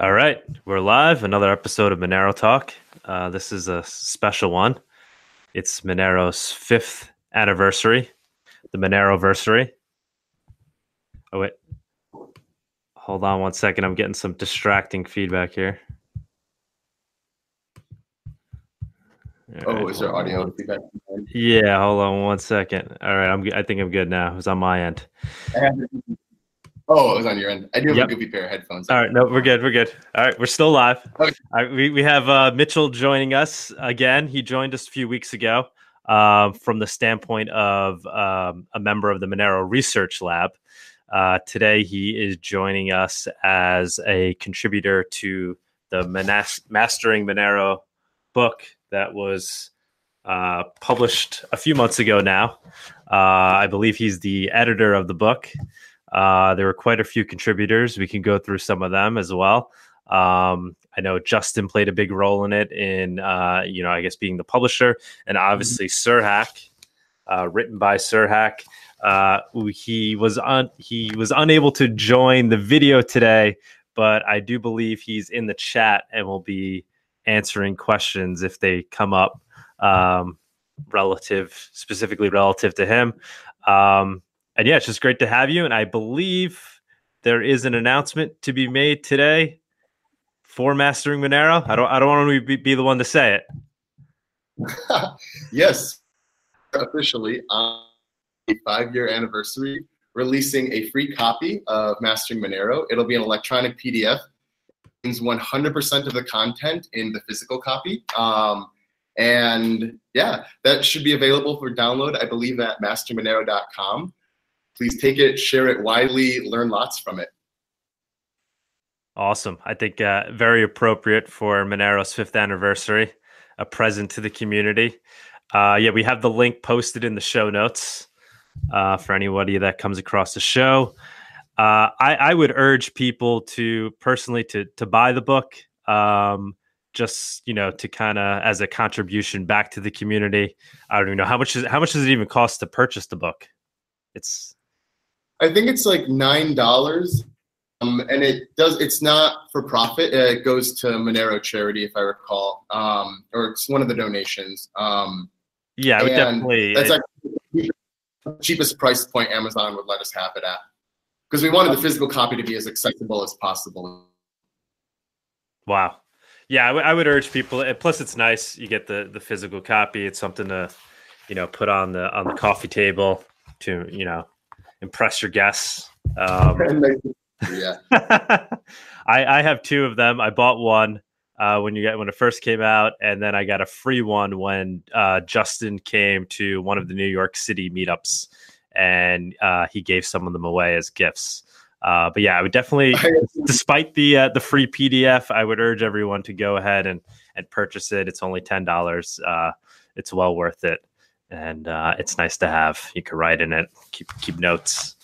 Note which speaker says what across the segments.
Speaker 1: All right, we're live. Another episode of Monero Talk. Uh, this is a special one. It's Monero's fifth anniversary, the Monero anniversary. Oh wait, hold on one second. I'm getting some distracting feedback here.
Speaker 2: All oh, right, is there audio on. feedback?
Speaker 1: Yeah, hold on one second. All right, I'm. I think I'm good now. It was on my end.
Speaker 2: Oh, it was on your end. I do have yep. a goofy pair of headphones.
Speaker 1: All right, no, we're good. We're good. All right, we're still live. Okay. Right, we, we have uh, Mitchell joining us again. He joined us a few weeks ago uh, from the standpoint of um, a member of the Monero Research Lab. Uh, today, he is joining us as a contributor to the Manas- Mastering Monero book that was uh, published a few months ago now. Uh, I believe he's the editor of the book. Uh, there were quite a few contributors. We can go through some of them as well. Um, I know Justin played a big role in it, in uh, you know, I guess being the publisher, and obviously mm-hmm. Serhack, uh, written by Serhack. Uh, he was un- he was unable to join the video today, but I do believe he's in the chat and will be answering questions if they come up um, relative, specifically relative to him. Um, and yeah, it's just great to have you. And I believe there is an announcement to be made today for Mastering Monero. I don't I don't want to be, be the one to say
Speaker 2: it. yes, officially on a five year anniversary, releasing a free copy of Mastering Monero. It'll be an electronic PDF. It means 100% of the content in the physical copy. Um, and yeah, that should be available for download, I believe, at mastermonero.com please take it, share it widely, learn lots from it.
Speaker 1: Awesome. I think uh, very appropriate for Monero's fifth anniversary, a present to the community. Uh, yeah, we have the link posted in the show notes uh, for anybody that comes across the show. Uh, I, I, would urge people to personally to to buy the book, um, just you know, to kind of as a contribution back to the community. I don't even know how much is how much does it even cost to purchase the book. It's
Speaker 2: I think it's like nine dollars, um, and it does. It's not for profit. It goes to Monero charity, if I recall, um, or it's one of the donations. Um,
Speaker 1: yeah, definitely.
Speaker 2: That's like the cheapest price point Amazon would let us have it at, because we wanted the physical copy to be as accessible as possible.
Speaker 1: Wow. Yeah, I, w- I would urge people. Plus, it's nice you get the the physical copy. It's something to, you know, put on the on the coffee table to you know impress your guests. Um,
Speaker 2: yeah,
Speaker 1: I, I have two of them. I bought one uh, when you get when it first came out, and then I got a free one when uh, Justin came to one of the New York City meetups, and uh, he gave some of them away as gifts. Uh, but yeah, I would definitely, despite the uh, the free PDF, I would urge everyone to go ahead and and purchase it. It's only ten dollars. Uh, it's well worth it and uh, it's nice to have. You can write in it, keep keep notes.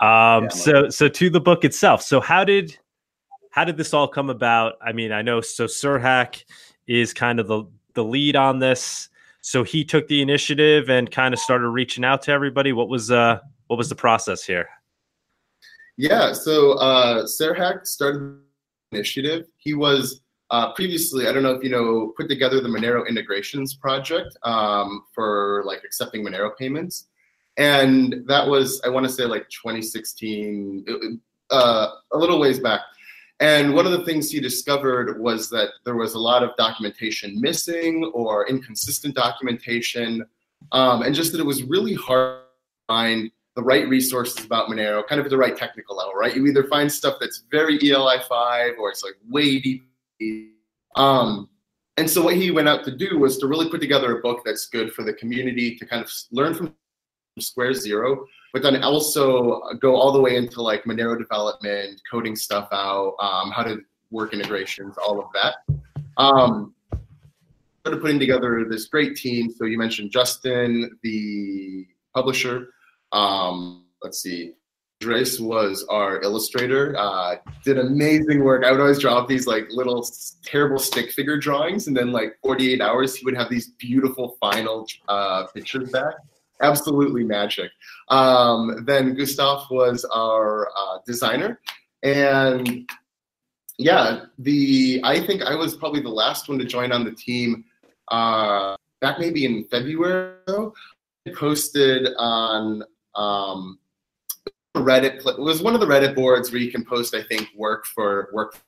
Speaker 1: Um, yeah, so so to the book itself. So how did how did this all come about? I mean, I know so Serhack is kind of the the lead on this. So he took the initiative and kind of started reaching out to everybody. What was uh what was the process here?
Speaker 2: Yeah, so uh Serhack started initiative. He was uh, previously, I don't know if you know, put together the Monero integrations project um, for like accepting Monero payments. And that was, I want to say like 2016, uh, a little ways back. And one of the things he discovered was that there was a lot of documentation missing or inconsistent documentation, um, and just that it was really hard to find the right resources about Monero, kind of at the right technical level, right? You either find stuff that's very ELI5 or it's like way deep um, and so what he went out to do was to really put together a book that's good for the community to kind of learn from square zero, but then also go all the way into like Monero development, coding stuff out, um, how to work integrations, all of that. Um, started putting together this great team. So you mentioned Justin, the publisher. Um, let's see, Drace was our illustrator. Uh, did amazing work. I would always draw up these like little terrible stick figure drawings, and then like 48 hours, he would have these beautiful final uh, pictures back. Absolutely magic. Um, then Gustav was our uh, designer, and yeah, the I think I was probably the last one to join on the team uh, back maybe in February. Though, I posted on um, Reddit. It was one of the Reddit boards where you can post, I think, work for work.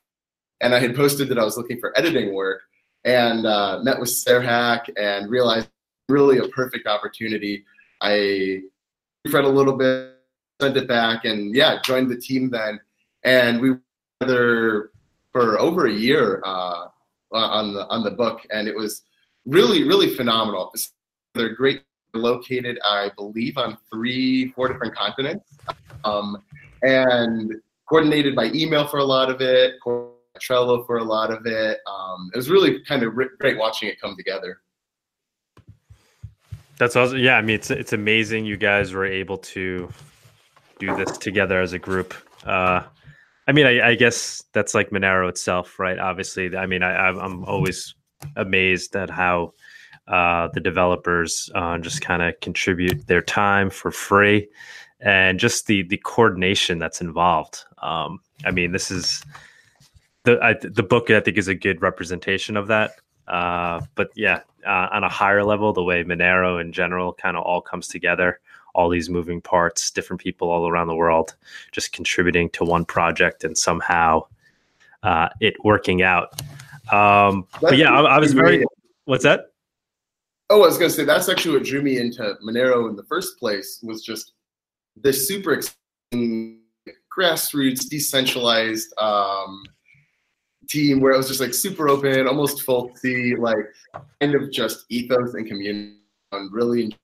Speaker 2: And I had posted that I was looking for editing work, and uh, met with Serhack and realized really a perfect opportunity. I read a little bit, sent it back, and yeah, joined the team then. And we were together for over a year uh, on the on the book, and it was really really phenomenal. They're great, located I believe on three four different continents, um, and coordinated by email for a lot of it. Trello for a lot of it. Um, it was really kind of great watching it come together.
Speaker 1: That's awesome. Yeah, I mean, it's it's amazing you guys were able to do this together as a group. Uh, I mean, I, I, guess that's like Monero itself, right? Obviously, I mean, I, I'm always amazed at how uh, the developers uh, just kind of contribute their time for free, and just the the coordination that's involved. Um, I mean, this is the I, the book. I think is a good representation of that. Uh, but yeah, uh, on a higher level, the way Monero in general kind of all comes together, all these moving parts, different people all around the world, just contributing to one project and somehow uh, it working out. Um, but yeah, I, I was very. What's that?
Speaker 2: Oh, I was going to say that's actually what drew me into Monero in the first place was just the super grassroots, decentralized um, team where it was just like super open, almost folksy, like kind of just ethos and community, and really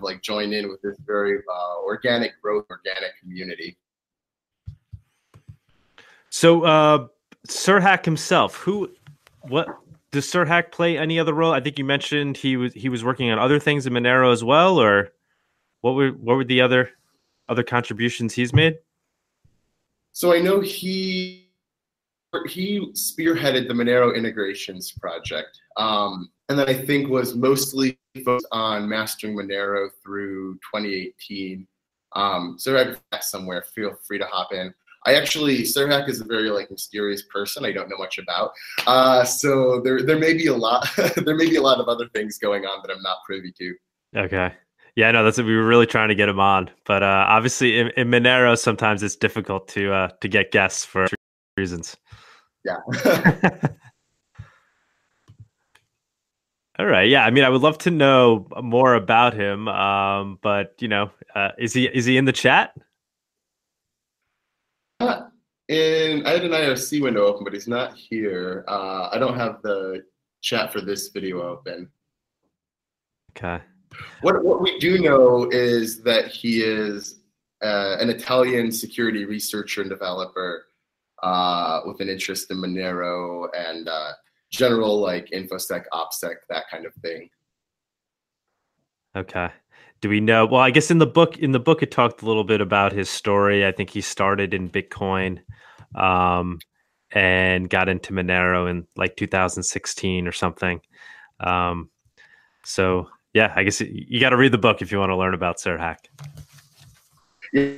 Speaker 2: like join in with this very uh, organic growth, organic community.
Speaker 1: So, uh, Serhack himself, who, what does Serhack play any other role? I think you mentioned he was he was working on other things in Monero as well, or what were what were the other other contributions he's made?
Speaker 2: So I know he he spearheaded the Monero integrations project, um, and then I think was mostly focused on mastering Monero through 2018. Um, Serhack somewhere, feel free to hop in. I actually Serhack is a very like mysterious person. I don't know much about, uh, so there there may be a lot there may be a lot of other things going on that I'm not privy to.
Speaker 1: Okay. Yeah, no, that's what we were really trying to get him on, but uh, obviously in, in Monero sometimes it's difficult to uh, to get guests for reasons.
Speaker 2: Yeah.
Speaker 1: All right. Yeah. I mean, I would love to know more about him. Um, but you know, uh, is he is he in the chat?
Speaker 2: Uh, in I had an IRC window open, but he's not here. Uh, I don't have the chat for this video open.
Speaker 1: Okay.
Speaker 2: What what we do know is that he is uh, an Italian security researcher and developer uh, with an interest in Monero and uh, general like infosec, opsec, that kind of thing.
Speaker 1: Okay. Do we know? Well, I guess in the book, in the book, it talked a little bit about his story. I think he started in Bitcoin, um, and got into Monero in like 2016 or something. Um, so yeah, I guess you got to read the book if you want to learn about Serhack.
Speaker 2: Yeah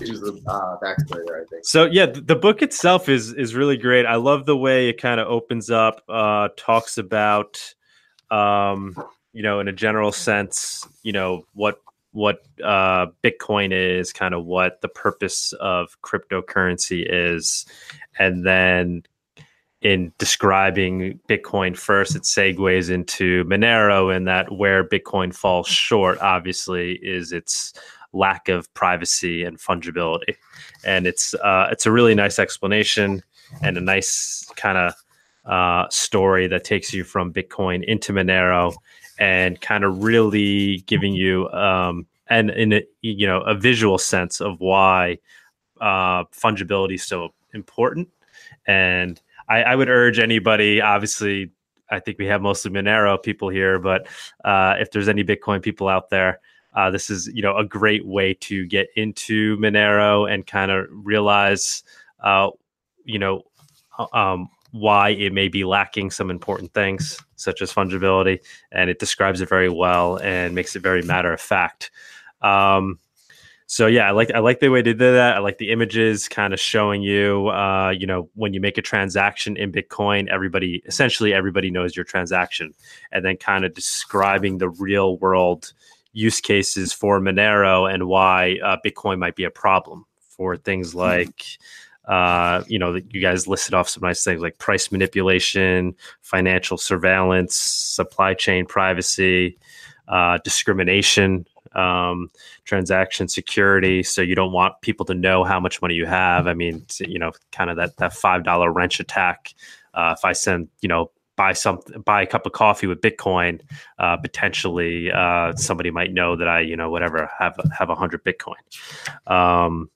Speaker 2: of uh, backstory. I think.
Speaker 1: So yeah, the book itself is is really great. I love the way it kind of opens up, uh, talks about, um, you know, in a general sense, you know what what uh, Bitcoin is, kind of what the purpose of cryptocurrency is, and then in describing Bitcoin first, it segues into Monero, and that where Bitcoin falls short, obviously, is its lack of privacy and fungibility. And it's uh, it's a really nice explanation and a nice kind of uh, story that takes you from Bitcoin into Monero and kind of really giving you um, and in a, you know a visual sense of why uh, fungibility is so important. And I, I would urge anybody, obviously, I think we have mostly Monero people here, but uh, if there's any Bitcoin people out there, uh, this is you know a great way to get into Monero and kind of realize uh, you know uh, um, why it may be lacking some important things such as fungibility, and it describes it very well and makes it very matter of fact. Um, So yeah, I like I like the way they did that. I like the images kind of showing you, uh, you know, when you make a transaction in Bitcoin, everybody essentially everybody knows your transaction, and then kind of describing the real world use cases for Monero and why uh, Bitcoin might be a problem for things hmm. like. Uh, you know, you guys listed off some nice things like price manipulation, financial surveillance, supply chain privacy, uh, discrimination, um, transaction security. So you don't want people to know how much money you have. I mean, you know, kind of that that five dollar wrench attack. Uh, if I send, you know, buy some buy a cup of coffee with Bitcoin, uh, potentially uh, somebody might know that I, you know, whatever have have a hundred Bitcoin. Um,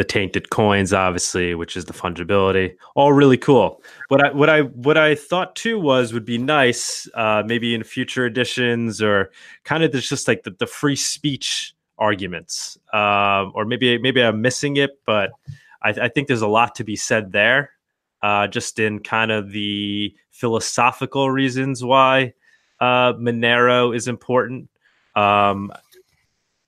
Speaker 1: the tainted coins, obviously, which is the fungibility. All really cool. What I what I what I thought too was would be nice, uh, maybe in future editions or kind of there's just like the, the free speech arguments, uh, or maybe maybe I'm missing it, but I, I think there's a lot to be said there. Uh, just in kind of the philosophical reasons why uh, Monero is important. Um,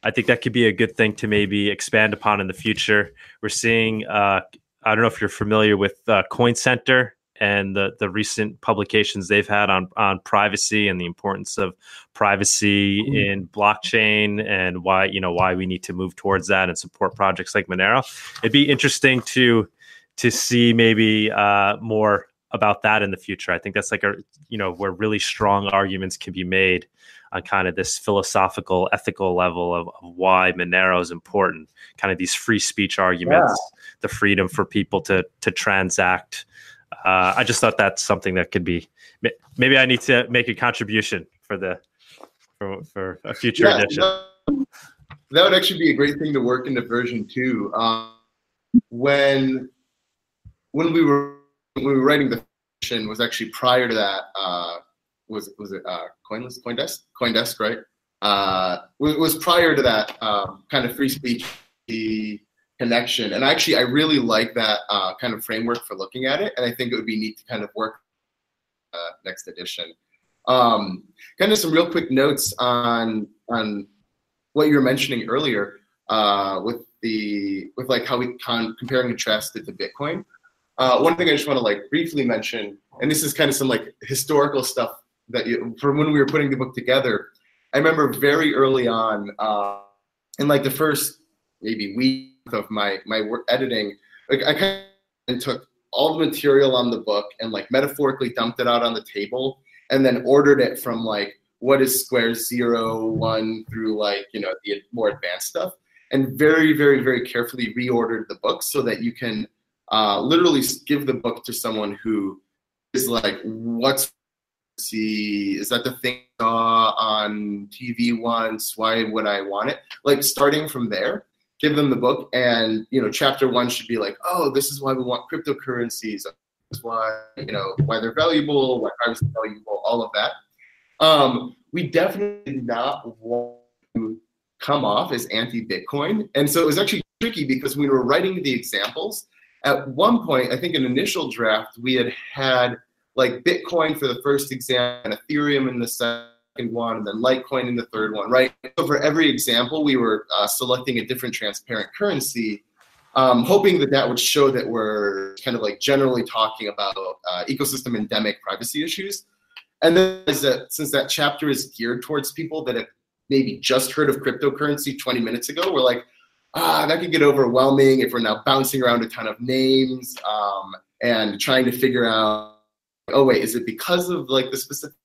Speaker 1: I think that could be a good thing to maybe expand upon in the future. We're seeing, uh, I don't know if you're familiar with uh, Coin Center and the the recent publications they've had on on privacy and the importance of privacy mm. in blockchain and why you know why we need to move towards that and support projects like Monero. It'd be interesting to to see maybe uh, more about that in the future. I think that's like a you know where really strong arguments can be made on kind of this philosophical, ethical level of, of why Monero is important. Kind of these free speech arguments, yeah. the freedom for people to to transact. Uh, I just thought that's something that could be. Maybe I need to make a contribution for the for, for a future yeah, edition.
Speaker 2: That, would actually be a great thing to work into version two. Um, when when we were when we were writing the version was actually prior to that. Uh, was was it uh, Coinless, CoinDesk, CoinDesk, right? Uh, was prior to that um, kind of free speech connection, and actually, I really like that uh, kind of framework for looking at it, and I think it would be neat to kind of work uh, next edition. Um, kind of some real quick notes on on what you were mentioning earlier uh, with the with like how we con- compare and contrast it to Bitcoin. Uh, one thing I just want to like briefly mention, and this is kind of some like historical stuff that you, from when we were putting the book together. I remember very early on, uh, in like the first maybe week of my my work editing, like I kind of took all the material on the book and like metaphorically dumped it out on the table, and then ordered it from like what is square zero one through like you know the more advanced stuff, and very very very carefully reordered the book so that you can uh, literally give the book to someone who is like, what's see is that the thing I saw on TV once? Why would I want it? Like starting from there, give them the book, and you know, chapter one should be like, oh, this is why we want cryptocurrencies. This is why you know why they're valuable, why privacy is valuable, all of that. Um, we definitely did not want to come off as anti-Bitcoin, and so it was actually tricky because we were writing the examples. At one point, I think an initial draft, we had had like Bitcoin for the first exam and Ethereum in the second one, and then Litecoin in the third one, right? So for every example, we were uh, selecting a different transparent currency, um, hoping that that would show that we're kind of like generally talking about uh, ecosystem endemic privacy issues. And then is that since that chapter is geared towards people that have maybe just heard of cryptocurrency 20 minutes ago, we're like, ah, that could get overwhelming if we're now bouncing around a ton of names um, and trying to figure out oh wait, is it because of like the specific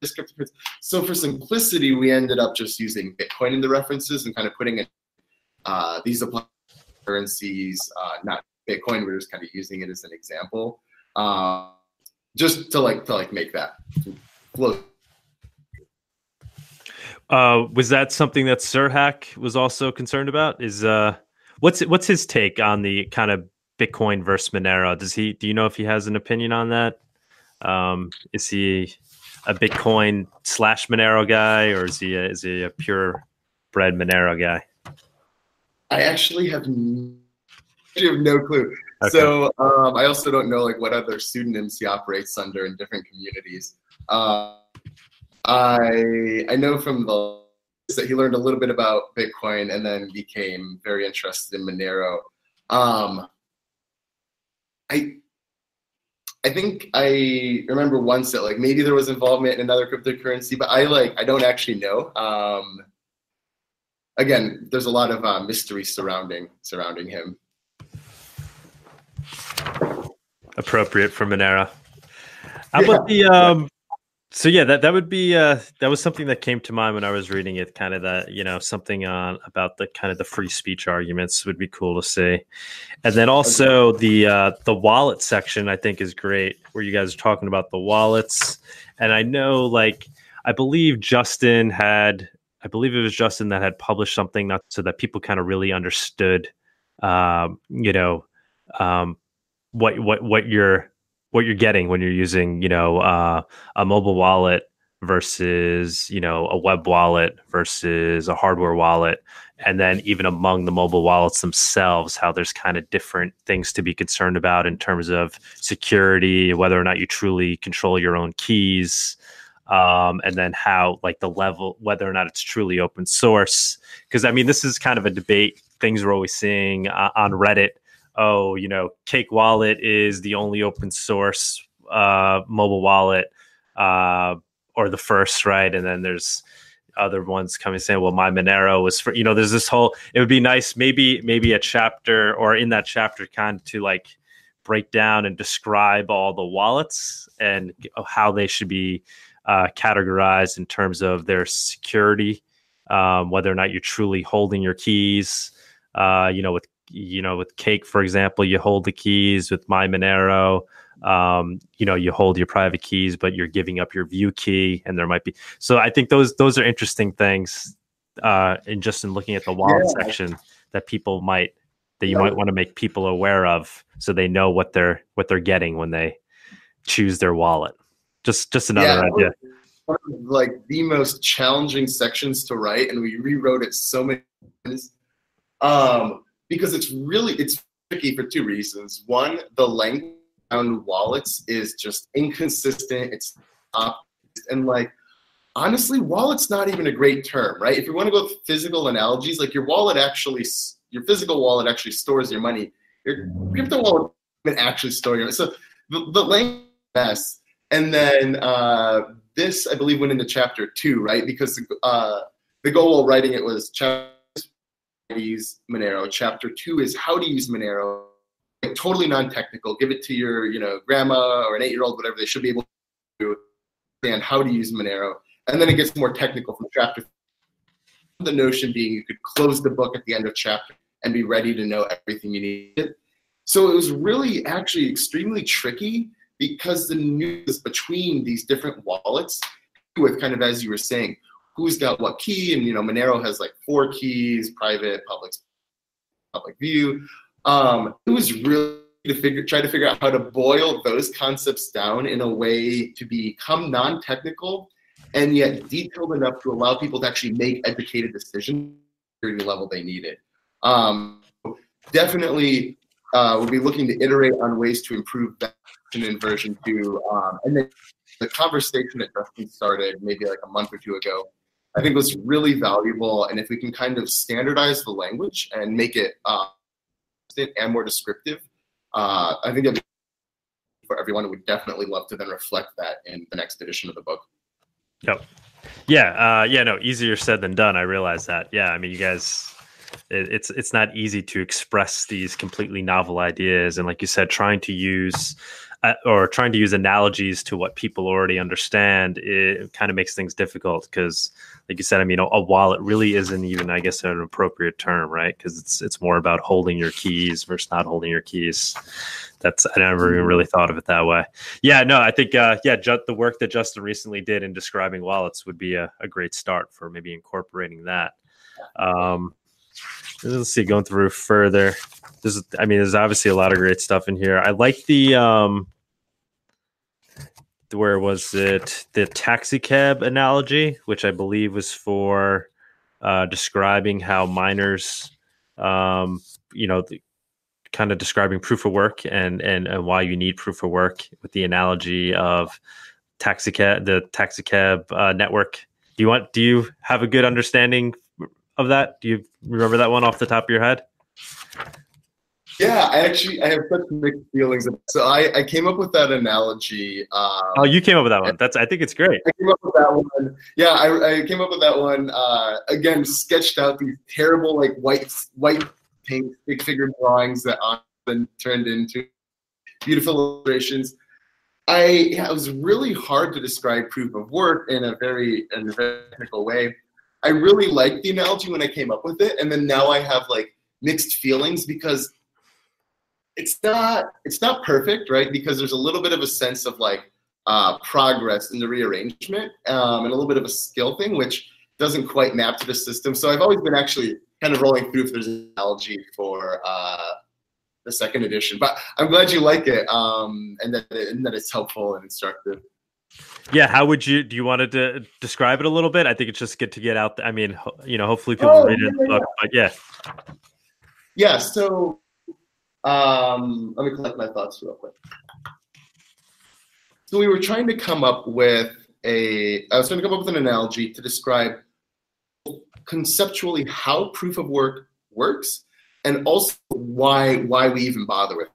Speaker 2: descriptive? So for simplicity, we ended up just using Bitcoin in the references and kind of putting it. uh, these apply currencies, uh, not Bitcoin. We're just kind of using it as an example, uh, just to like to like make that flow.
Speaker 1: Uh, was that something that Serhack was also concerned about? Is uh, what's what's his take on the kind of Bitcoin versus Monero? Does he do you know if he has an opinion on that? Um, is he a Bitcoin slash Monero guy, or is he a, is he a pure bred Monero guy?
Speaker 2: I actually have, n- have no clue. Okay. So um, I also don't know like what other pseudonyms he operates under in different communities. Uh, I I know from the that he learned a little bit about Bitcoin and then became very interested in Monero. Um, I I think I remember once that like maybe there was involvement in another cryptocurrency, but I like I don't actually know. Um, again, there's a lot of uh, mystery surrounding surrounding him.
Speaker 1: Appropriate for Monero. How yeah. about the um, so yeah, that that would be uh, that was something that came to mind when I was reading it. Kind of that you know something on about the kind of the free speech arguments would be cool to see, and then also the uh, the wallet section I think is great, where you guys are talking about the wallets, and I know like I believe Justin had I believe it was Justin that had published something not so that people kind of really understood, um, you know, um, what what what your what you're getting when you're using, you know, uh, a mobile wallet versus, you know, a web wallet versus a hardware wallet. And then even among the mobile wallets themselves, how there's kind of different things to be concerned about in terms of security, whether or not you truly control your own keys, um, and then how like the level whether or not it's truly open source because i mean this is kind of a debate things we're always seeing uh, on reddit oh, you know, Cake Wallet is the only open source uh, mobile wallet uh, or the first, right? And then there's other ones coming saying, well, my Monero was for, you know, there's this whole, it would be nice, maybe, maybe a chapter or in that chapter kind of to like break down and describe all the wallets and how they should be uh, categorized in terms of their security, um, whether or not you're truly holding your keys, uh, you know, with you know, with Cake, for example, you hold the keys. With MyMonero, um, you know, you hold your private keys, but you're giving up your view key, and there might be. So I think those those are interesting things, uh, in just in looking at the wallet yeah. section that people might that you yeah. might want to make people aware of, so they know what they're what they're getting when they choose their wallet. Just just another yeah, idea.
Speaker 2: One of like the most challenging sections to write, and we rewrote it so many times. Um, because it's really it's tricky for two reasons. One, the length on wallets is just inconsistent. It's up and like honestly, wallet's not even a great term, right? If you want to go physical analogies, like your wallet actually, your physical wallet actually stores your money. Your crypto wallet actually store your so the, the length mess. And then uh, this, I believe, went into chapter two, right? Because uh, the goal while writing it was chapter use Monero. Chapter two is how to use Monero. Like, totally non-technical. Give it to your, you know, grandma or an eight-year-old, whatever. They should be able to understand how to use Monero. And then it gets more technical from chapter. The notion being you could close the book at the end of chapter and be ready to know everything you need. So it was really actually extremely tricky because the news between these different wallets, with kind of as you were saying, who's got what key, and you know Monero has like four keys: private, public, public view. Um, it was really to figure try to figure out how to boil those concepts down in a way to become non-technical and yet detailed enough to allow people to actually make educated decisions at the level they needed. Um, definitely, uh, we'll be looking to iterate on ways to improve that in version two. Um, and then the conversation that Justin started maybe like a month or two ago I think was really valuable. And if we can kind of standardize the language and make it uh, and more descriptive, uh, I think that for everyone, would definitely love to then reflect that in the next edition of the book.
Speaker 1: Yep. Yeah. Uh, yeah. No, easier said than done. I realize that. Yeah. I mean, you guys, it, it's it's not easy to express these completely novel ideas, and like you said, trying to use uh, or trying to use analogies to what people already understand, it kind of makes things difficult because, like you said, I mean, a, wallet really isn't even, I guess, an appropriate term, right? Because it's it's more about holding your keys versus not holding your keys. That's I never even really thought of it that way. Yeah, no, I think uh, yeah, ju- the work that Justin recently did in describing wallets would be a, a great start for maybe incorporating that. Um, let's see, going through further. This I mean, there's obviously a lot of great stuff in here. I like the, um, where was it? The taxi cab analogy, which I believe was for uh, describing how miners, um, you know, the, kind of describing proof of work and, and and why you need proof of work with the analogy of taxi cab, the taxi cab uh, network Do you want? Do you have a good understanding of that? Do you remember that one off the top of your head?
Speaker 2: Yeah, I actually I have such mixed feelings. So I, I came up with that analogy.
Speaker 1: Um, oh, you came up with that one. That's I think it's great.
Speaker 2: I came up with that one. Yeah, I, I came up with that one. Uh, again, sketched out these terrible like white white paint big figure drawings that often turned into beautiful illustrations. I yeah, it was really hard to describe proof of work in a very in a very technical way. I really liked the analogy when I came up with it, and then now I have like mixed feelings because it's not it's not perfect, right? Because there's a little bit of a sense of like uh, progress in the rearrangement um, and a little bit of a skill thing, which doesn't quite map to the system. So I've always been actually kind of rolling through if there's an analogy for uh, the second edition. But I'm glad you like it um, and that and that it's helpful and instructive.
Speaker 1: Yeah, how would you do? You wanted to describe it a little bit? I think it's just good to get out. I mean, you know, hopefully people oh, read it. Yeah, book, but yeah,
Speaker 2: yeah. So um, let me collect my thoughts real quick. So we were trying to come up with a, I was trying to come up with an analogy to describe conceptually how proof of work works and also why why we even bother with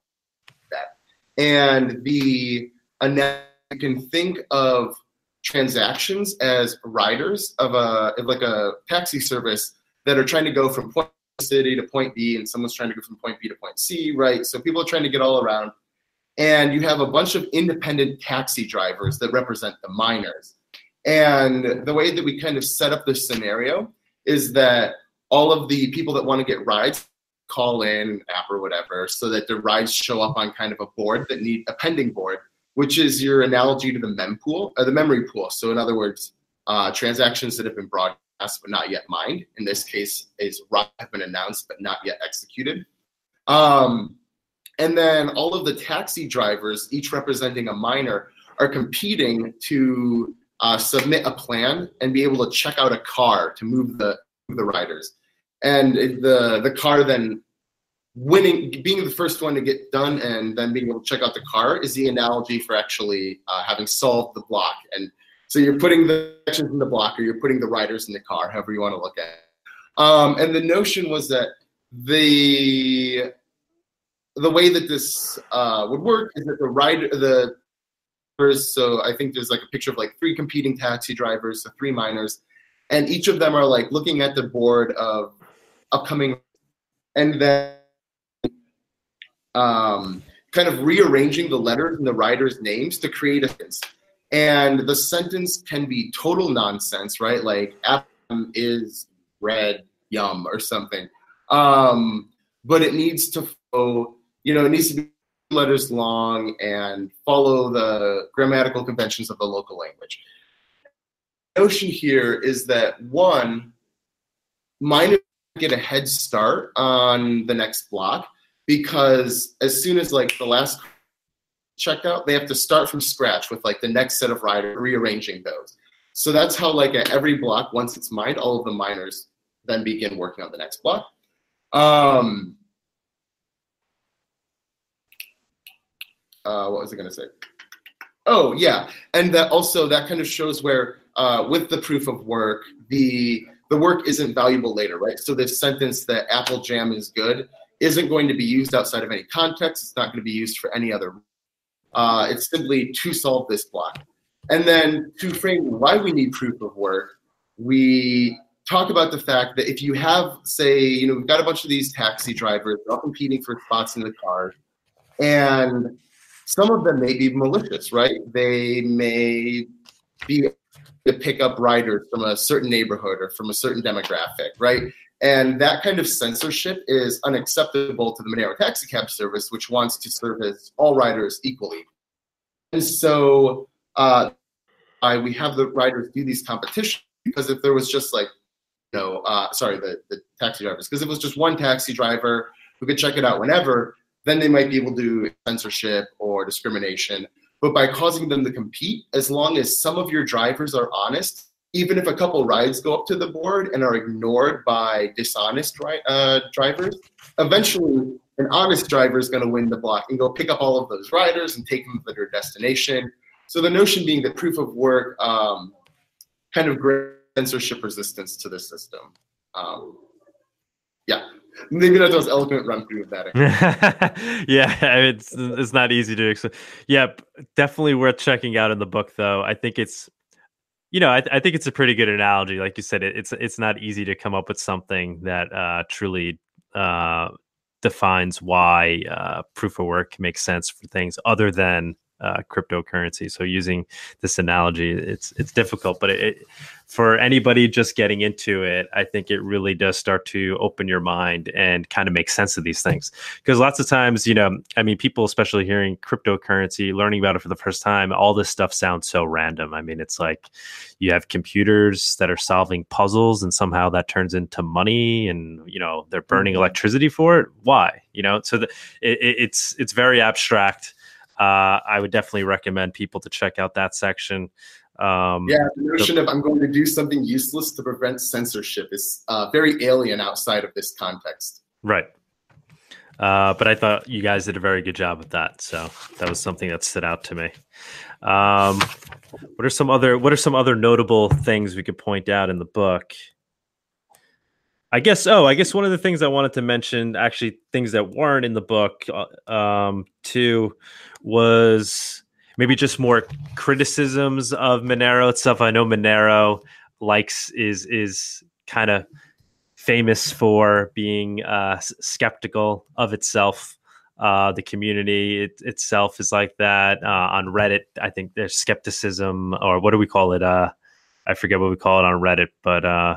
Speaker 2: that. And the analogy can think of transactions as riders of a of like a taxi service that are trying to go from point city to point B and someone's trying to go from point B to point C, right? So people are trying to get all around. And you have a bunch of independent taxi drivers that represent the miners. And the way that we kind of set up this scenario is that all of the people that want to get rides call in an app or whatever so that the rides show up on kind of a board that need a pending board which is your analogy to the mempool or the memory pool so in other words uh, transactions that have been broadcast but not yet mined. In this case, is have been announced but not yet executed. Um, and then all of the taxi drivers, each representing a miner, are competing to uh, submit a plan and be able to check out a car to move the the riders. And the the car then winning, being the first one to get done, and then being able to check out the car is the analogy for actually uh, having solved the block and so you're putting the sections in the block or you're putting the riders in the car, however you want to look at it. Um, and the notion was that the the way that this uh, would work is that the rider the so I think there's like a picture of like three competing taxi drivers, so three miners, and each of them are like looking at the board of upcoming, and then um, kind of rearranging the letters in the writer's names to create a sense and the sentence can be total nonsense, right? Like Adam is red yum or something. Um, but it needs to follow, you know, it needs to be letters long and follow the grammatical conventions of the local language. The notion here is that one, miners get a head start on the next block because as soon as like the last checked out, they have to start from scratch with like the next set of riders, rearranging those. So that's how like at every block, once it's mined, all of the miners then begin working on the next block. Um, uh, what was I going to say? Oh yeah, and that also that kind of shows where uh, with the proof of work, the the work isn't valuable later, right? So this sentence that apple jam is good isn't going to be used outside of any context. It's not going to be used for any other uh, it's simply to solve this block. And then to frame why we need proof of work, we talk about the fact that if you have, say, you know, we've got a bunch of these taxi drivers, they're all competing for spots in the car, and some of them may be malicious, right? They may be to pick up riders from a certain neighborhood or from a certain demographic, right? And that kind of censorship is unacceptable to the Monero taxi cab service, which wants to service all riders equally. And so uh, I, we have the riders do these competitions because if there was just like, you know, uh, sorry, the, the taxi drivers, because if it was just one taxi driver who could check it out whenever, then they might be able to do censorship or discrimination. But by causing them to compete, as long as some of your drivers are honest even if a couple rides go up to the board and are ignored by dishonest uh, drivers, eventually an honest driver is going to win the block and go pick up all of those riders and take them to their destination. So the notion being that proof of work um, kind of grants censorship resistance to the system. Um, yeah, maybe not those eloquent run through that.
Speaker 1: yeah, it's it's not easy to. Explain. Yeah, definitely worth checking out in the book, though. I think it's, you know, I, I think it's a pretty good analogy. Like you said, it, it's it's not easy to come up with something that uh, truly uh, defines why uh, proof of work makes sense for things other than uh, cryptocurrency. So using this analogy, it's it's difficult, but it, for anybody just getting into it, I think it really does start to open your mind and kind of make sense of these things. Because lots of times, you know, I mean, people, especially hearing cryptocurrency, learning about it for the first time, all this stuff sounds so random. I mean, it's like you have computers that are solving puzzles, and somehow that turns into money, and you know, they're burning mm-hmm. electricity for it. Why? You know, so the, it, it's it's very abstract uh, I would definitely recommend people to check out that section.
Speaker 2: Um, yeah, the notion the, of I'm going to do something useless to prevent censorship is uh, very alien outside of this context.
Speaker 1: Right. Uh, but I thought you guys did a very good job with that, so that was something that stood out to me. Um, what are some other What are some other notable things we could point out in the book? I guess. Oh, I guess one of the things I wanted to mention, actually, things that weren't in the book, uh, um, too, was maybe just more criticisms of Monero itself. I know Monero likes is is kind of famous for being uh, skeptical of itself. Uh, the community it, itself is like that. Uh, on Reddit, I think there's skepticism, or what do we call it? Uh, I forget what we call it on Reddit, but uh,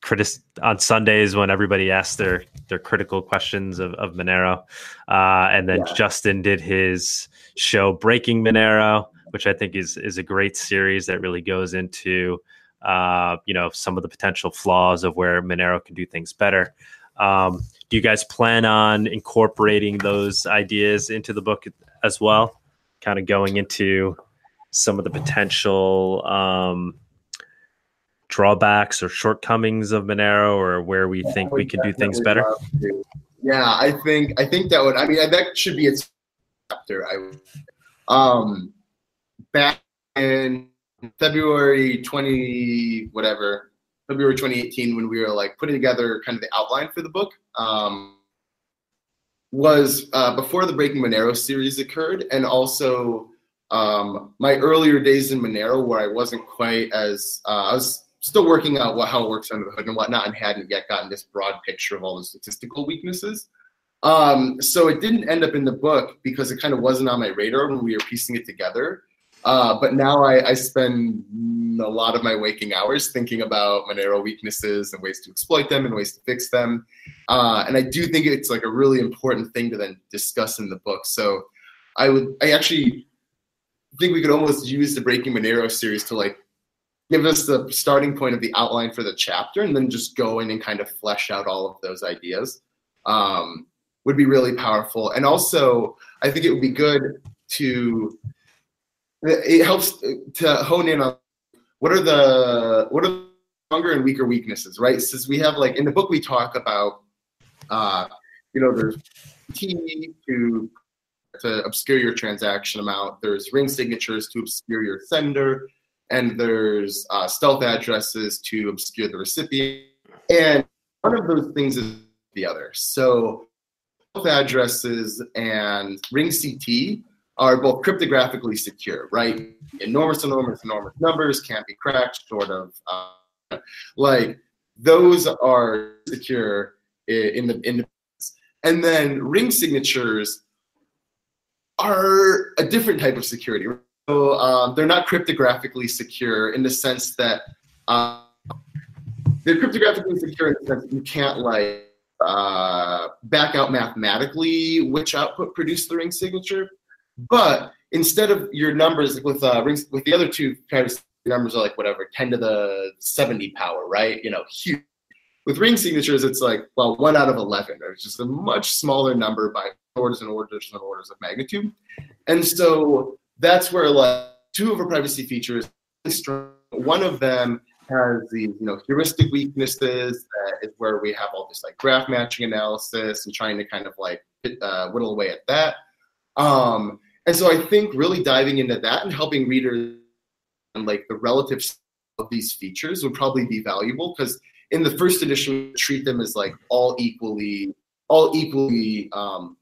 Speaker 1: critic on Sundays when everybody asked their their critical questions of, of Monero. Uh, and then yeah. Justin did his show Breaking Monero, which I think is is a great series that really goes into uh, you know some of the potential flaws of where Monero can do things better. Um, do you guys plan on incorporating those ideas into the book as well? Kind of going into some of the potential um, drawbacks or shortcomings of Monero or where we think we could do things better?
Speaker 2: Yeah, I think I think that would. I mean, that should be its chapter. I um back in February twenty whatever February 2018 when we were like putting together kind of the outline for the book. Um, was uh, before the Breaking Monero series occurred, and also um, my earlier days in Monero, where I wasn't quite as uh, I was still working out what, how it works under the hood and whatnot, and hadn't yet gotten this broad picture of all the statistical weaknesses. Um, so it didn't end up in the book because it kind of wasn't on my radar when we were piecing it together. Uh, but now I, I, spend a lot of my waking hours thinking about Monero weaknesses and ways to exploit them and ways to fix them. Uh, and I do think it's like a really important thing to then discuss in the book. So I would, I actually think we could almost use the Breaking Monero series to like give us the starting point of the outline for the chapter and then just go in and kind of flesh out all of those ideas um, would be really powerful. And also i think it would be good to it helps to hone in on what are the what are the stronger and weaker weaknesses right? Since we have like in the book we talk about uh, you know there's t to to obscure your transaction amount. There's ring signatures to obscure your sender and there's uh, stealth addresses to obscure the recipient. And one of those things is the other. So stealth addresses and RingCT are both cryptographically secure, right? Enormous, enormous, enormous numbers can't be cracked, sort of. Uh, like those are secure in the in the and then ring signatures are a different type of security so um, they're not cryptographically secure in the sense that uh, they're cryptographically secure in the sense that you can't like uh, back out mathematically which output produced the ring signature. But instead of your numbers with uh, rings with the other two privacy numbers are like whatever 10 to the 70 power, right? You know, huge. With ring signatures, it's like well one out of 11, or it's just a much smaller number by orders and orders and orders of magnitude. And so that's where like two of our privacy features. One of them has these, you know, heuristic weaknesses. That is where we have all this like graph matching analysis and trying to kind of like uh, whittle away at that. Um, and so I think really diving into that and helping readers and like the relative of these features would probably be valuable because in the first edition, we treat them as like all equally, all equally, um,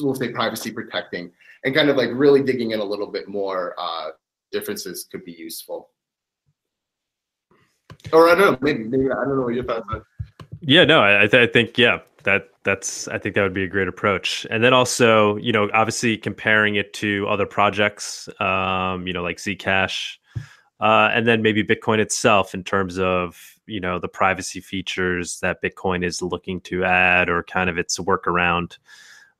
Speaker 2: we'll say privacy protecting, and kind of like really digging in a little bit more uh, differences could be useful. Or I don't know, maybe, maybe I don't know what your thoughts are.
Speaker 1: Yeah, no, I, th- I think yeah, that that's I think that would be a great approach. And then also, you know, obviously comparing it to other projects, um, you know, like Zcash, uh, and then maybe Bitcoin itself in terms of you know the privacy features that Bitcoin is looking to add or kind of its workaround.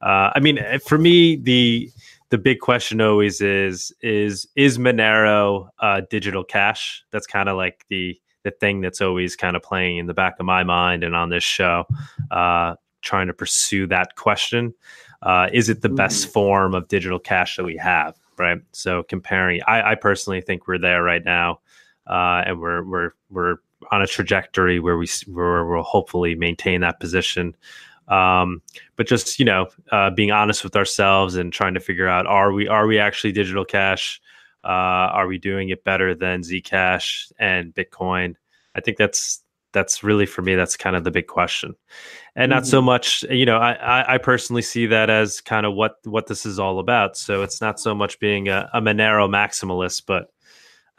Speaker 1: Uh, I mean, eh, for me, the the big question always is is is Monero uh, digital cash? That's kind of like the the thing that's always kind of playing in the back of my mind and on this show, uh, trying to pursue that question. Uh, is it the mm-hmm. best form of digital cash that we have? Right. So comparing, I, I personally think we're there right now, uh, and we're we're we're on a trajectory where we where we'll hopefully maintain that position. Um, but just you know, uh, being honest with ourselves and trying to figure out are we are we actually digital cash? Uh, are we doing it better than Zcash and Bitcoin? I think that's that's really for me. That's kind of the big question, and mm-hmm. not so mm-hmm. much. You know, I, I personally see that as kind of what what this is all about. So it's not so much being a, a Monero maximalist, but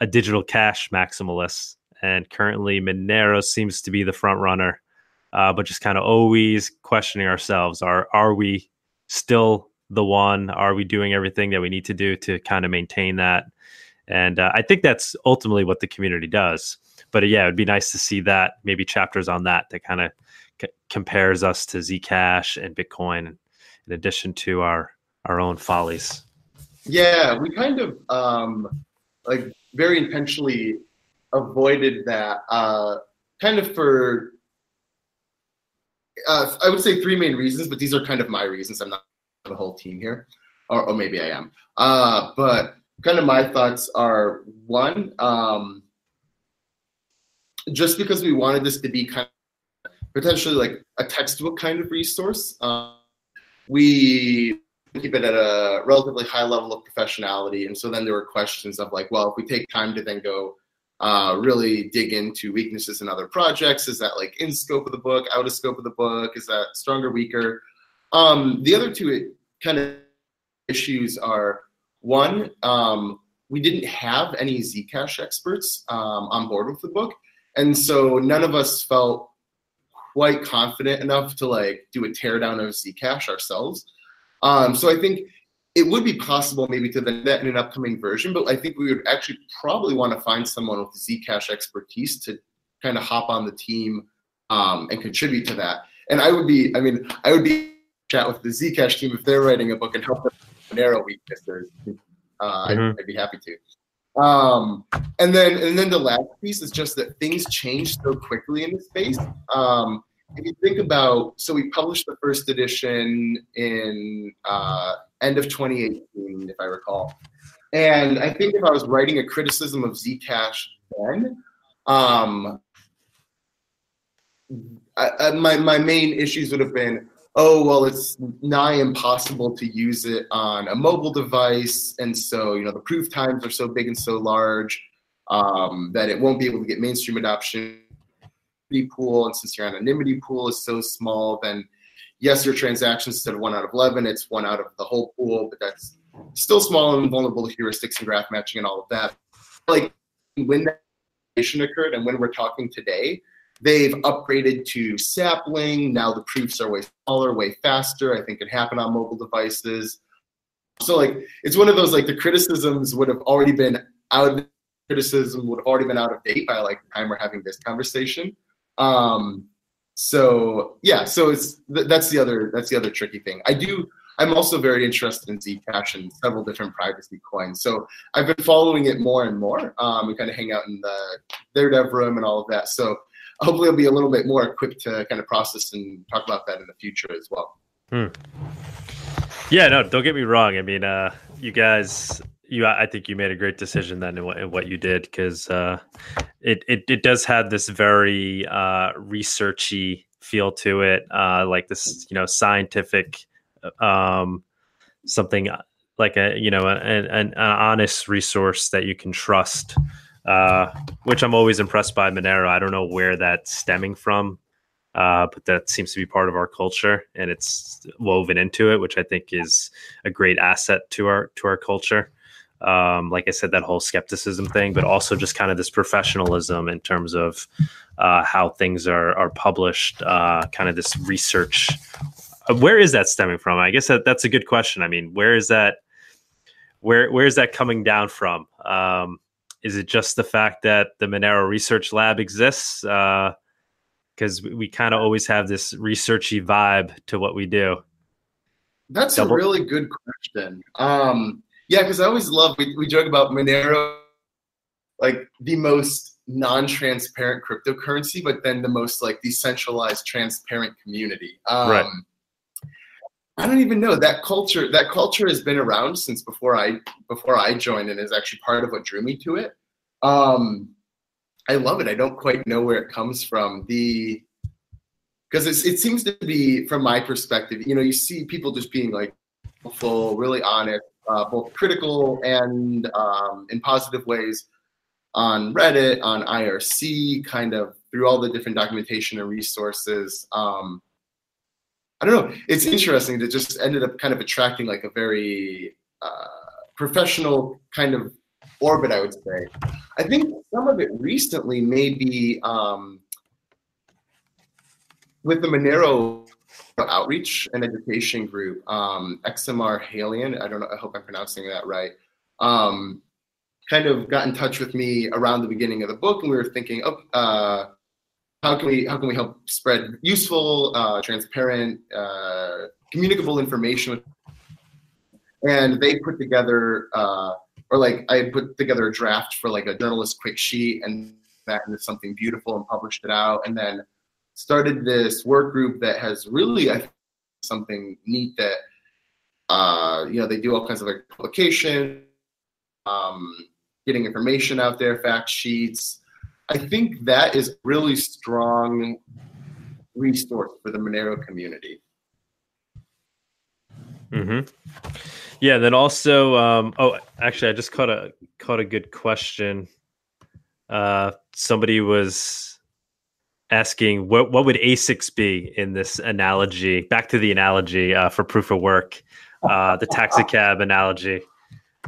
Speaker 1: a digital cash maximalist. And currently, Monero seems to be the front runner, uh, but just kind of always questioning ourselves: Are are we still the one? Are we doing everything that we need to do to kind of maintain that? And uh, I think that's ultimately what the community does. But uh, yeah, it'd be nice to see that maybe chapters on that that kind of c- compares us to Zcash and Bitcoin, in addition to our our own follies.
Speaker 2: Yeah, we kind of um, like very intentionally avoided that, uh, kind of for uh, I would say three main reasons, but these are kind of my reasons. I'm not the whole team here, or, or maybe I am. Uh, but kind of my thoughts are one, um, just because we wanted this to be kind of potentially like a textbook kind of resource, uh, we keep it at a relatively high level of professionality. And so then there were questions of like, well, if we take time to then go uh, really dig into weaknesses in other projects, is that like in scope of the book, out of scope of the book? Is that stronger, weaker? Um, the other two kind of issues are one, um, we didn't have any Zcash experts um, on board with the book, and so none of us felt quite confident enough to like do a teardown of Zcash ourselves. Um, so I think it would be possible maybe to then that in an upcoming version, but I think we would actually probably want to find someone with Zcash expertise to kind of hop on the team um, and contribute to that. And I would be, I mean, I would be chat with the Zcash team if they're writing a book and help them narrow weaknesses, uh, mm-hmm. I'd, I'd, be happy to. Um, and then and then the last piece is just that things change so quickly in the space. Um, if you think about, so we published the first edition in uh, end of 2018, if I recall. And I think if I was writing a criticism of Zcash then, um, I, I, my my main issues would have been oh well it's nigh impossible to use it on a mobile device and so you know the proof times are so big and so large um, that it won't be able to get mainstream adoption pool and since your anonymity pool is so small then yes your transactions instead of one out of 11 it's one out of the whole pool but that's still small and vulnerable to heuristics and graph matching and all of that like when that occurred and when we're talking today They've upgraded to sapling. Now the proofs are way smaller, way faster. I think it happened on mobile devices. So like it's one of those like the criticisms would have already been out of criticism would have already been out of date by like the time we're having this conversation. Um, so yeah, so it's th- that's the other that's the other tricky thing. I do I'm also very interested in Zcash and several different privacy coins. So I've been following it more and more. Um, we kind of hang out in the their dev room and all of that. So hopefully I'll be a little bit more equipped to kind of process and talk about that in the future as well.
Speaker 1: Hmm. Yeah, no, don't get me wrong. I mean, uh, you guys, you, I think you made a great decision then in what, in what you did because uh, it, it it does have this very uh, researchy feel to it, uh, like this, you know, scientific, um, something like a you know an, an, an honest resource that you can trust uh, which I'm always impressed by Monero. I don't know where that's stemming from, uh, but that seems to be part of our culture, and it's woven into it, which I think is a great asset to our to our culture. Um, like I said, that whole skepticism thing, but also just kind of this professionalism in terms of uh, how things are are published, uh, kind of this research. Uh, where is that stemming from? I guess that that's a good question. I mean, where is that? Where where is that coming down from? Um, is it just the fact that the Monero Research Lab exists? Because uh, we kind of always have this researchy vibe to what we do.
Speaker 2: That's Double- a really good question. Um, yeah, because I always love we, we joke about Monero, like the most non-transparent cryptocurrency, but then the most like decentralized, transparent community. Um, right. I don't even know that culture. That culture has been around since before I before I joined, and is actually part of what drew me to it. Um, I love it. I don't quite know where it comes from. The because it seems to be, from my perspective, you know, you see people just being like full, really honest, uh, both critical and um, in positive ways on Reddit, on IRC, kind of through all the different documentation and resources. Um, I don't know. It's interesting that just ended up kind of attracting like a very uh, professional kind of orbit, I would say. I think some of it recently may be um, with the Monero outreach and education group, um, XMRhaelan. I don't know. I hope I'm pronouncing that right. Um, kind of got in touch with me around the beginning of the book, and we were thinking, oh, uh, how can we how can we help spread useful, uh, transparent, uh, communicable information? And they put together, uh, or like I put together a draft for like a journalist quick sheet, and that into something beautiful and published it out, and then started this work group that has really I think, something neat that uh, you know they do all kinds of like publication, um, getting information out there, fact sheets. I think that is really strong resource for the Monero community.
Speaker 1: Hmm. Yeah. Then also, um, oh, actually, I just caught a caught a good question. Uh, somebody was asking what what would ASICs be in this analogy? Back to the analogy uh, for proof of work, uh, the taxi cab analogy.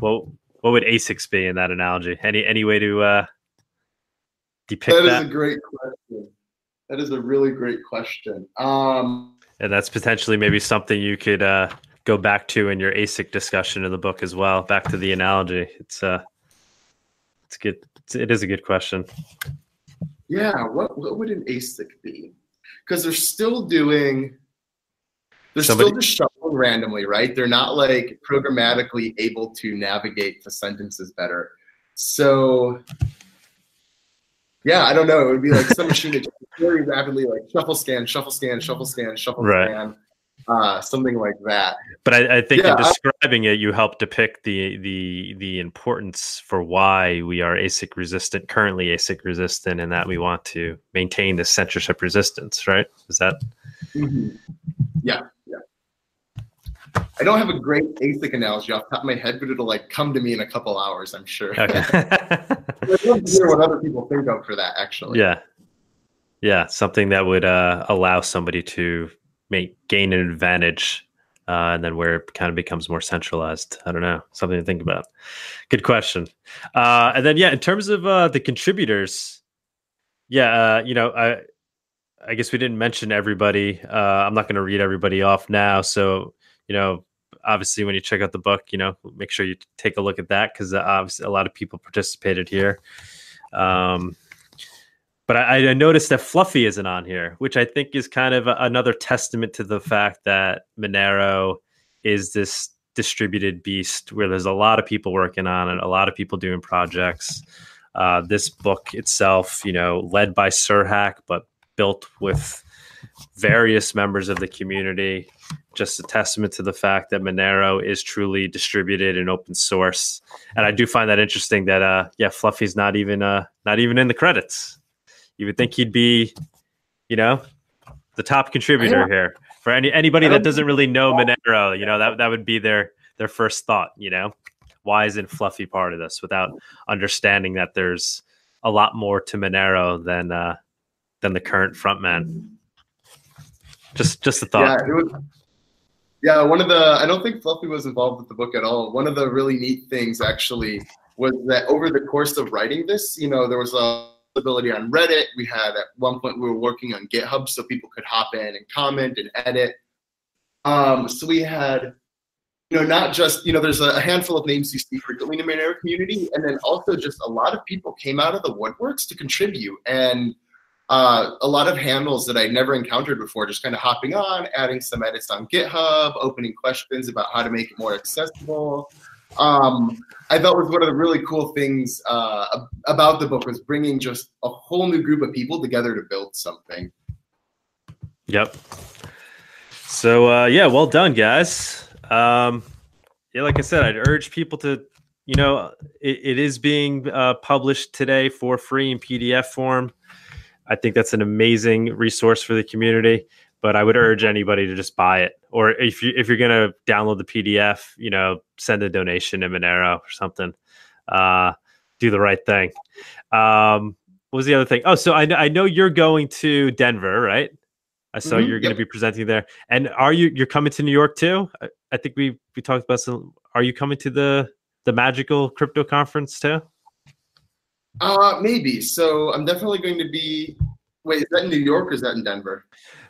Speaker 1: What what would ASICs be in that analogy? Any any way to uh, depict that?
Speaker 2: That is a great question. That is a really great question. Um,
Speaker 1: and that's potentially maybe something you could uh, go back to in your ASIC discussion in the book as well. Back to the analogy. It's uh, it's good. It's, it is a good question.
Speaker 2: Yeah, what what would an ASIC be? Because they're still doing they're Somebody. still just shuffling randomly, right? They're not like programmatically able to navigate the sentences better. So yeah, I don't know. It would be like some machine that very rapidly like shuffle scan, shuffle scan, shuffle scan, shuffle right. scan uh, something like that.
Speaker 1: But I, I think yeah, in describing I, it, you help depict the the the importance for why we are ASIC resistant, currently ASIC resistant, and that we want to maintain this censorship resistance. Right? Is that?
Speaker 2: Mm-hmm. Yeah, yeah. I don't have a great ASIC analogy off the top of my head, but it'll like come to me in a couple hours, I'm sure. Okay. I'd love to hear what other people think of for that. Actually.
Speaker 1: Yeah. Yeah, something that would uh, allow somebody to make gain an advantage uh, and then where it kind of becomes more centralized. I don't know, something to think about. Good question. Uh, and then yeah, in terms of uh, the contributors, yeah, uh, you know, I I guess we didn't mention everybody. Uh, I'm not going to read everybody off now, so you know, obviously when you check out the book, you know, make sure you take a look at that because uh, obviously a lot of people participated here. Um, but I, I, noticed that Fluffy isn't on here, which I think is kind of a, another testament to the fact that Monero is this distributed beast where there's a lot of people working on it, a lot of people doing projects. Uh, this book itself, you know, led by Serhack, but built with various members of the community. Just a testament to the fact that Monero is truly distributed and open source. And I do find that interesting that, uh, yeah, Fluffy's not even, uh, not even in the credits. You would think he'd be, you know, the top contributor here for any anybody that doesn't really know Monero. You know that that would be their their first thought. You know, why isn't Fluffy part of this without understanding that there's a lot more to Monero than uh, than the current frontman. Just just a thought.
Speaker 2: Yeah, was, yeah, one of the I don't think Fluffy was involved with the book at all. One of the really neat things actually was that over the course of writing this, you know, there was a on Reddit. We had at one point we were working on GitHub so people could hop in and comment and edit. Um, so we had, you know, not just you know, there's a handful of names you see frequently in the Monero community, and then also just a lot of people came out of the woodworks to contribute and. Uh, a lot of handles that I never encountered before, just kind of hopping on, adding some edits on GitHub, opening questions about how to make it more accessible. Um, I thought was one of the really cool things uh, about the book was bringing just a whole new group of people together to build something.
Speaker 1: Yep. So uh, yeah, well done, guys. Um, yeah, like I said, I'd urge people to, you know, it, it is being uh, published today for free in PDF form. I think that's an amazing resource for the community but I would urge anybody to just buy it. Or if you if you're gonna download the PDF, you know, send a donation to Monero or something. Uh, do the right thing. Um, what was the other thing? Oh, so I, I know you're going to Denver, right? I saw mm-hmm, you're going to yep. be presenting there. And are you you're coming to New York too? I, I think we we talked about some. Are you coming to the the magical crypto conference too?
Speaker 2: Uh, maybe. So I'm definitely going to be. Wait, is that in New York or is that in Denver?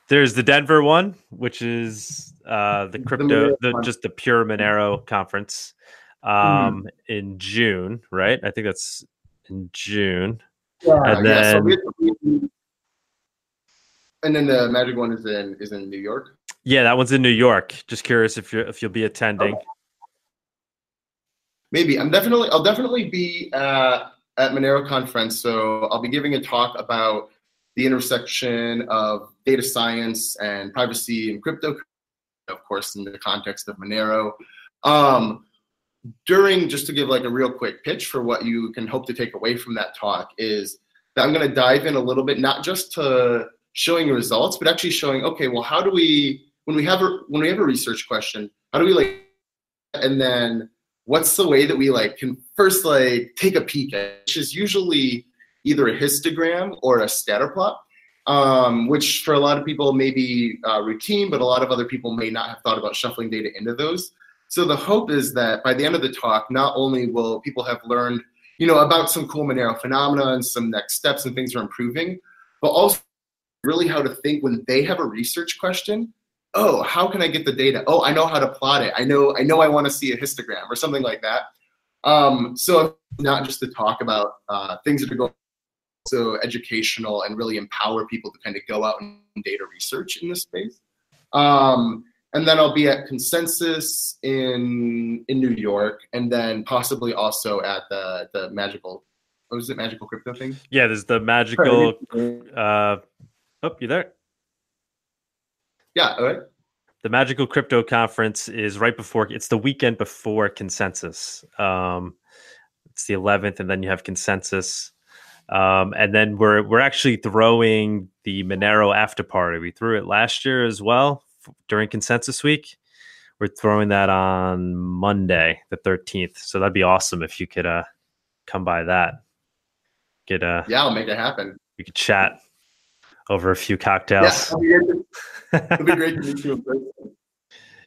Speaker 1: There's the Denver one, which is uh, the crypto, the, the just the pure Monero conference um, mm in June, right? I think that's in June.
Speaker 2: Yeah, and then, yeah, so and then the Magic one is in is in New York.
Speaker 1: Yeah, that one's in New York. Just curious if you if you'll be attending. Okay.
Speaker 2: Maybe I'm definitely I'll definitely be uh, at Monero conference. So I'll be giving a talk about the intersection of data science and privacy and crypto, of course, in the context of Monero. Um, during, just to give like a real quick pitch for what you can hope to take away from that talk, is that I'm going to dive in a little bit, not just to showing results, but actually showing, okay, well, how do we, when we have a when we have a research question, how do we like, and then what's the way that we like can first like take a peek at, which is usually either a histogram or a scatter plot, um, which for a lot of people may be uh, routine, but a lot of other people may not have thought about shuffling data into those. So the hope is that by the end of the talk, not only will people have learned, you know, about some cool Monero phenomena and some next steps and things are improving, but also really how to think when they have a research question. Oh, how can I get the data? Oh, I know how to plot it. I know, I know I want to see a histogram or something like that. Um, so not just to talk about uh, things that are going so educational and really empower people to kind of go out and data research in this space. Um, and then I'll be at Consensus in in New York, and then possibly also at the the magical. What was it? Magical crypto thing?
Speaker 1: Yeah, there's the magical. Uh, oh, you there?
Speaker 2: Yeah. All right.
Speaker 1: The magical crypto conference is right before. It's the weekend before Consensus. Um, it's the 11th, and then you have Consensus um, and then we're we're actually throwing the Monero after party. We threw it last year as well f- during Consensus Week. We're throwing that on Monday, the thirteenth. So that'd be awesome if you could uh, come by that. Get uh
Speaker 2: yeah, I'll make it happen.
Speaker 1: We could chat over a few cocktails.
Speaker 2: Yeah, it'd be great to meet you in person.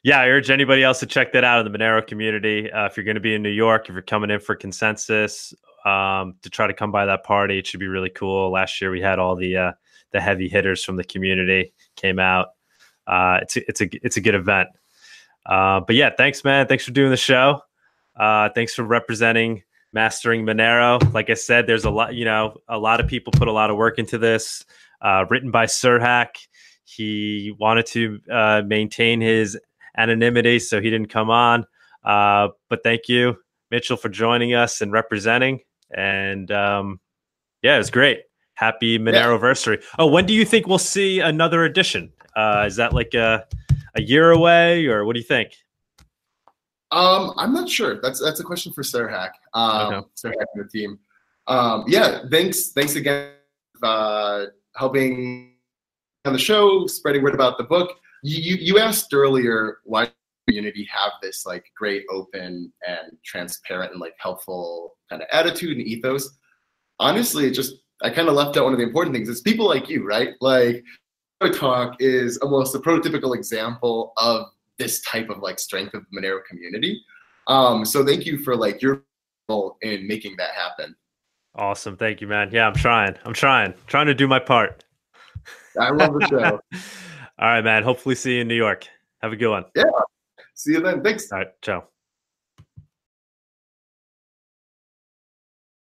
Speaker 1: Yeah, I urge anybody else to check that out in the Monero community. Uh, if you're going to be in New York, if you're coming in for consensus, um, to try to come by that party. It should be really cool. Last year we had all the uh, the heavy hitters from the community came out. Uh, it's a, it's a it's a good event. Uh, but yeah, thanks, man. Thanks for doing the show. Uh, thanks for representing mastering Monero. Like I said, there's a lot. You know, a lot of people put a lot of work into this. Uh, written by Serhack He wanted to uh, maintain his anonymity, so he didn't come on. but thank you, Mitchell, for joining us and representing. And um, yeah, it was great. Happy Monero anniversary. Yeah. Oh, when do you think we'll see another edition? Uh, is that like a, a year away, or what do you think?
Speaker 2: Um, I'm not sure. That's that's a question for Serhack. Um, okay. Serhack and the team. Um, yeah, thanks. Thanks again for uh, helping on the show, spreading word about the book. You, you, asked earlier why community have this like great open and transparent and like helpful kind of attitude and ethos honestly, it just I kind of left out one of the important things. It's people like you, right? Like talk is almost a prototypical example of this type of like strength of the Monero community. Um, so thank you for like your role in making that happen.
Speaker 1: Awesome. Thank you, man. Yeah, I'm trying. I'm trying. trying to do my part.
Speaker 2: I love the show.
Speaker 1: All right, man. Hopefully see you in New York. Have a good one.
Speaker 2: Yeah. See you then. Thanks.
Speaker 1: All right. Ciao.